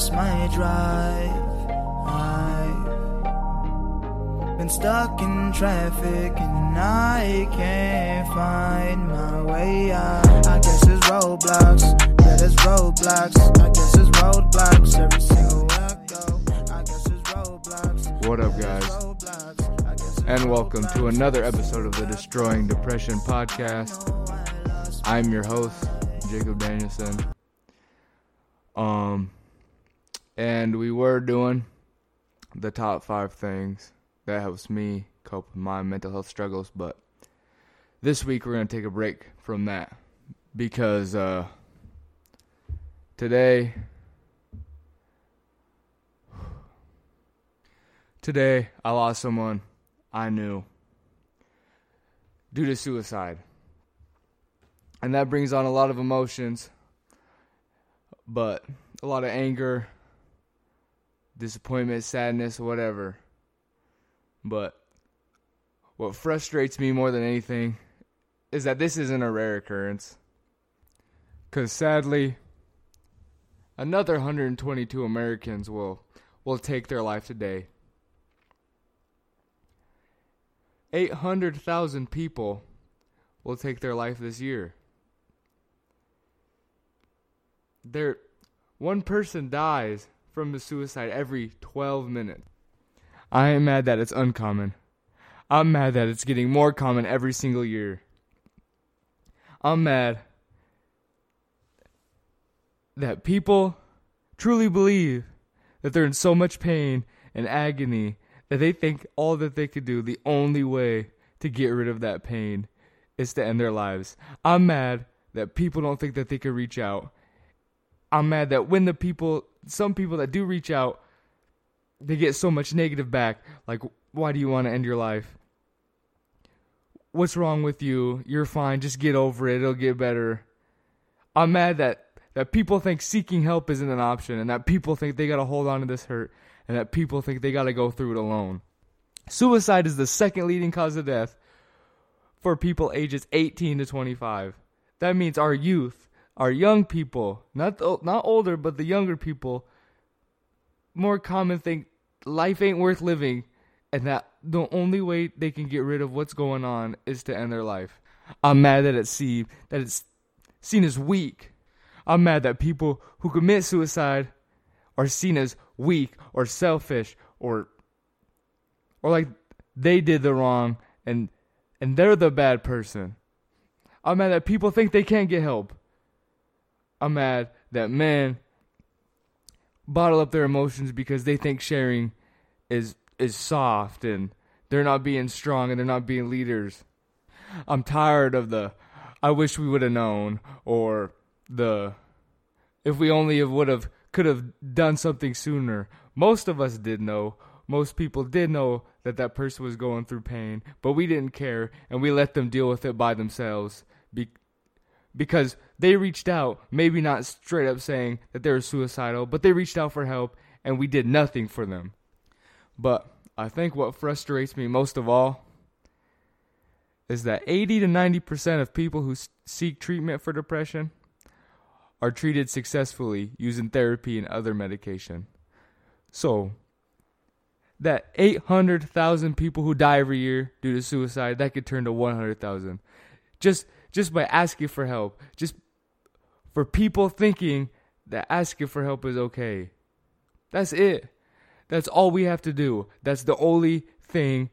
lost my drive. I've been stuck in traffic and I can't find my way out. I guess it's roadblocks. Yeah, there's roadblocks. I guess it's roadblocks every single way I go. I guess it's roadblocks. What up, guys? Roadblocks. I guess it's And welcome to another episode of the Destroying Depression podcast. I'm your host, Jacob Danielson. Um, and we were doing the top five things that helps me cope with my mental health struggles, but this week we're gonna take a break from that because uh, today Today, I lost someone I knew due to suicide. And that brings on a lot of emotions, but a lot of anger, disappointment, sadness, whatever. But what frustrates me more than anything is that this isn't a rare occurrence. Because sadly, another 122 Americans will, will take their life today. 800,000 people will take their life this year. There one person dies from the suicide every 12 minutes. I am mad that it's uncommon. I'm mad that it's getting more common every single year. I'm mad that people truly believe that they're in so much pain and agony that they think all that they could do, the only way to get rid of that pain, is to end their lives. I'm mad that people don't think that they could reach out. I'm mad that when the people, some people that do reach out, they get so much negative back. Like, why do you want to end your life? What's wrong with you? You're fine. Just get over it. It'll get better. I'm mad that that people think seeking help isn't an option and that people think they got to hold on to this hurt and that people think they got to go through it alone. Suicide is the second leading cause of death for people ages 18 to 25. That means our youth, our young people, not the, not older but the younger people more common think life ain't worth living and that the only way they can get rid of what's going on is to end their life. I'm mad that it's seen that it's seen as weak. I'm mad that people who commit suicide are seen as weak or selfish or or like they did the wrong and and they're the bad person. I'm mad that people think they can't get help. I'm mad that men bottle up their emotions because they think sharing is is soft and they're not being strong and they're not being leaders. I'm tired of the I wish we would have known or the if we only would have could have done something sooner. Most of us did know. Most people did know that that person was going through pain, but we didn't care and we let them deal with it by themselves be, because they reached out, maybe not straight up saying that they were suicidal, but they reached out for help and we did nothing for them. But I think what frustrates me most of all is that 80 to 90% of people who seek treatment for depression are treated successfully using therapy and other medication. So, that 800,000 people who die every year due to suicide, that could turn to 100,000. Just just by asking for help. Just for people thinking that asking for help is okay. That's it. That's all we have to do. That's the only thing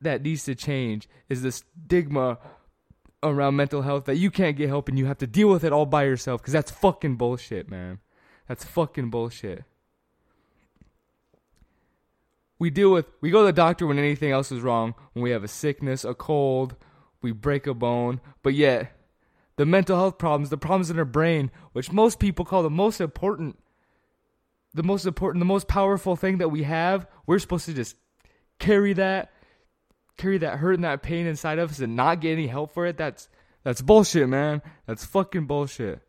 that needs to change is the stigma around mental health that you can't get help and you have to deal with it all by yourself because that's fucking bullshit, man. That's fucking bullshit. We deal with, we go to the doctor when anything else is wrong, when we have a sickness, a cold, we break a bone, but yet the mental health problems, the problems in our brain, which most people call the most important, the most important, the most powerful thing that we have, we're supposed to just carry that carry that hurt and that pain inside of us and not get any help for it, that's that's bullshit, man. That's fucking bullshit.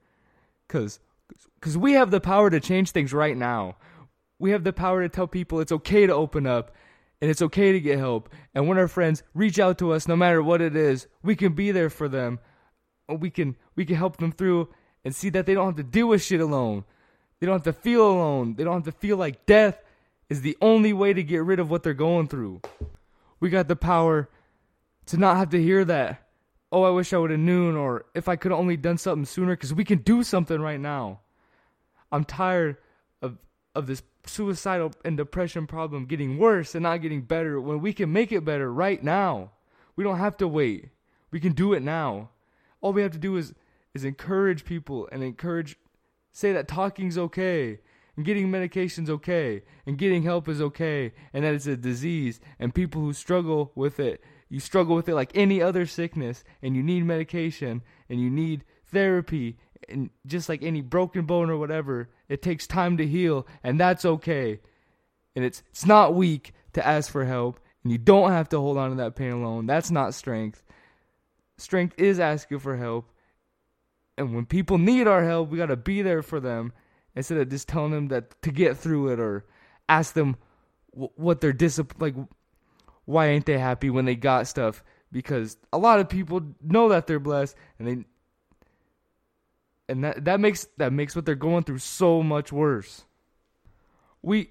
Cause, cause we have the power to change things right now. We have the power to tell people it's okay to open up and it's okay to get help. And when our friends reach out to us, no matter what it is, we can be there for them. We can we can help them through and see that they don't have to deal with shit alone. They don't have to feel alone. They don't have to feel like death is the only way to get rid of what they're going through. We got the power to not have to hear that. Oh, I wish I would have known, or if I could only done something sooner, because we can do something right now. I'm tired of of this suicidal and depression problem getting worse and not getting better when we can make it better right now. We don't have to wait. We can do it now. All we have to do is is encourage people and encourage say that talking's okay and getting medication's okay and getting help is okay and that it's a disease and people who struggle with it you struggle with it like any other sickness and you need medication and you need therapy and just like any broken bone or whatever it takes time to heal and that's okay. And it's it's not weak to ask for help and you don't have to hold on to that pain alone. That's not strength. Strength is asking for help and when people need our help we got to be there for them instead of just telling them that to get through it or ask them what their discipline like why ain't they happy when they got stuff? Because a lot of people know that they're blessed and they and that that makes that makes what they're going through so much worse. We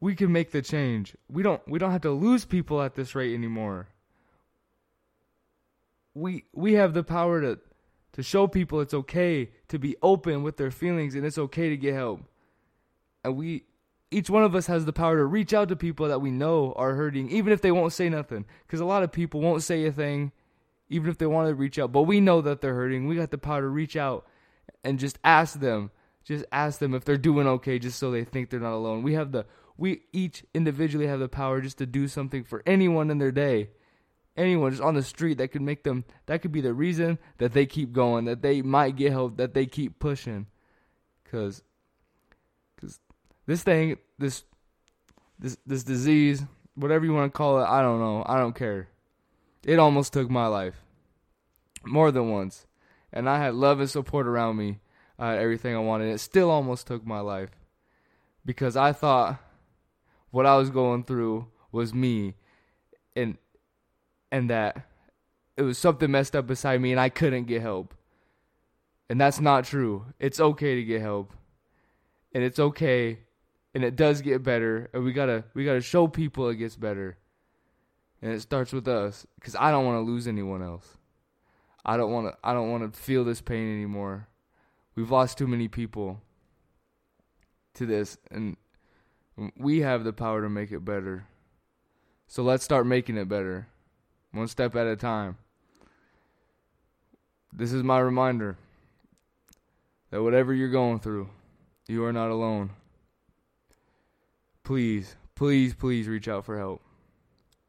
we can make the change. We don't we don't have to lose people at this rate anymore. We we have the power to to show people it's okay to be open with their feelings and it's okay to get help. And we each one of us has the power to reach out to people that we know are hurting even if they won't say nothing. Cuz a lot of people won't say a thing even if they want to reach out, but we know that they're hurting. We got the power to reach out and just ask them, just ask them if they're doing okay just so they think they're not alone. We have the we each individually have the power just to do something for anyone in their day. Anyone just on the street that could make them that could be the reason that they keep going that they might get help that they keep pushing. Because because this thing this this this disease whatever you want to call it i don't know. I don't care it almost took my life more than once and i had love and support around me i had everything i wanted it still almost took my life because i thought what i was going through was me and and that it was something messed up beside me and I couldn't get help. And that's not true. It's okay to get help. And it's okay and it does get better and we got to we got to show people it gets better. And it starts with us cuz I don't want to lose anyone else. I don't want to I don't want to feel this pain anymore. We've lost too many people to this and we have the power to make it better. So let's start making it better one step at a time. This is my reminder that whatever you're going through, you are not alone. Please, please, please reach out for help.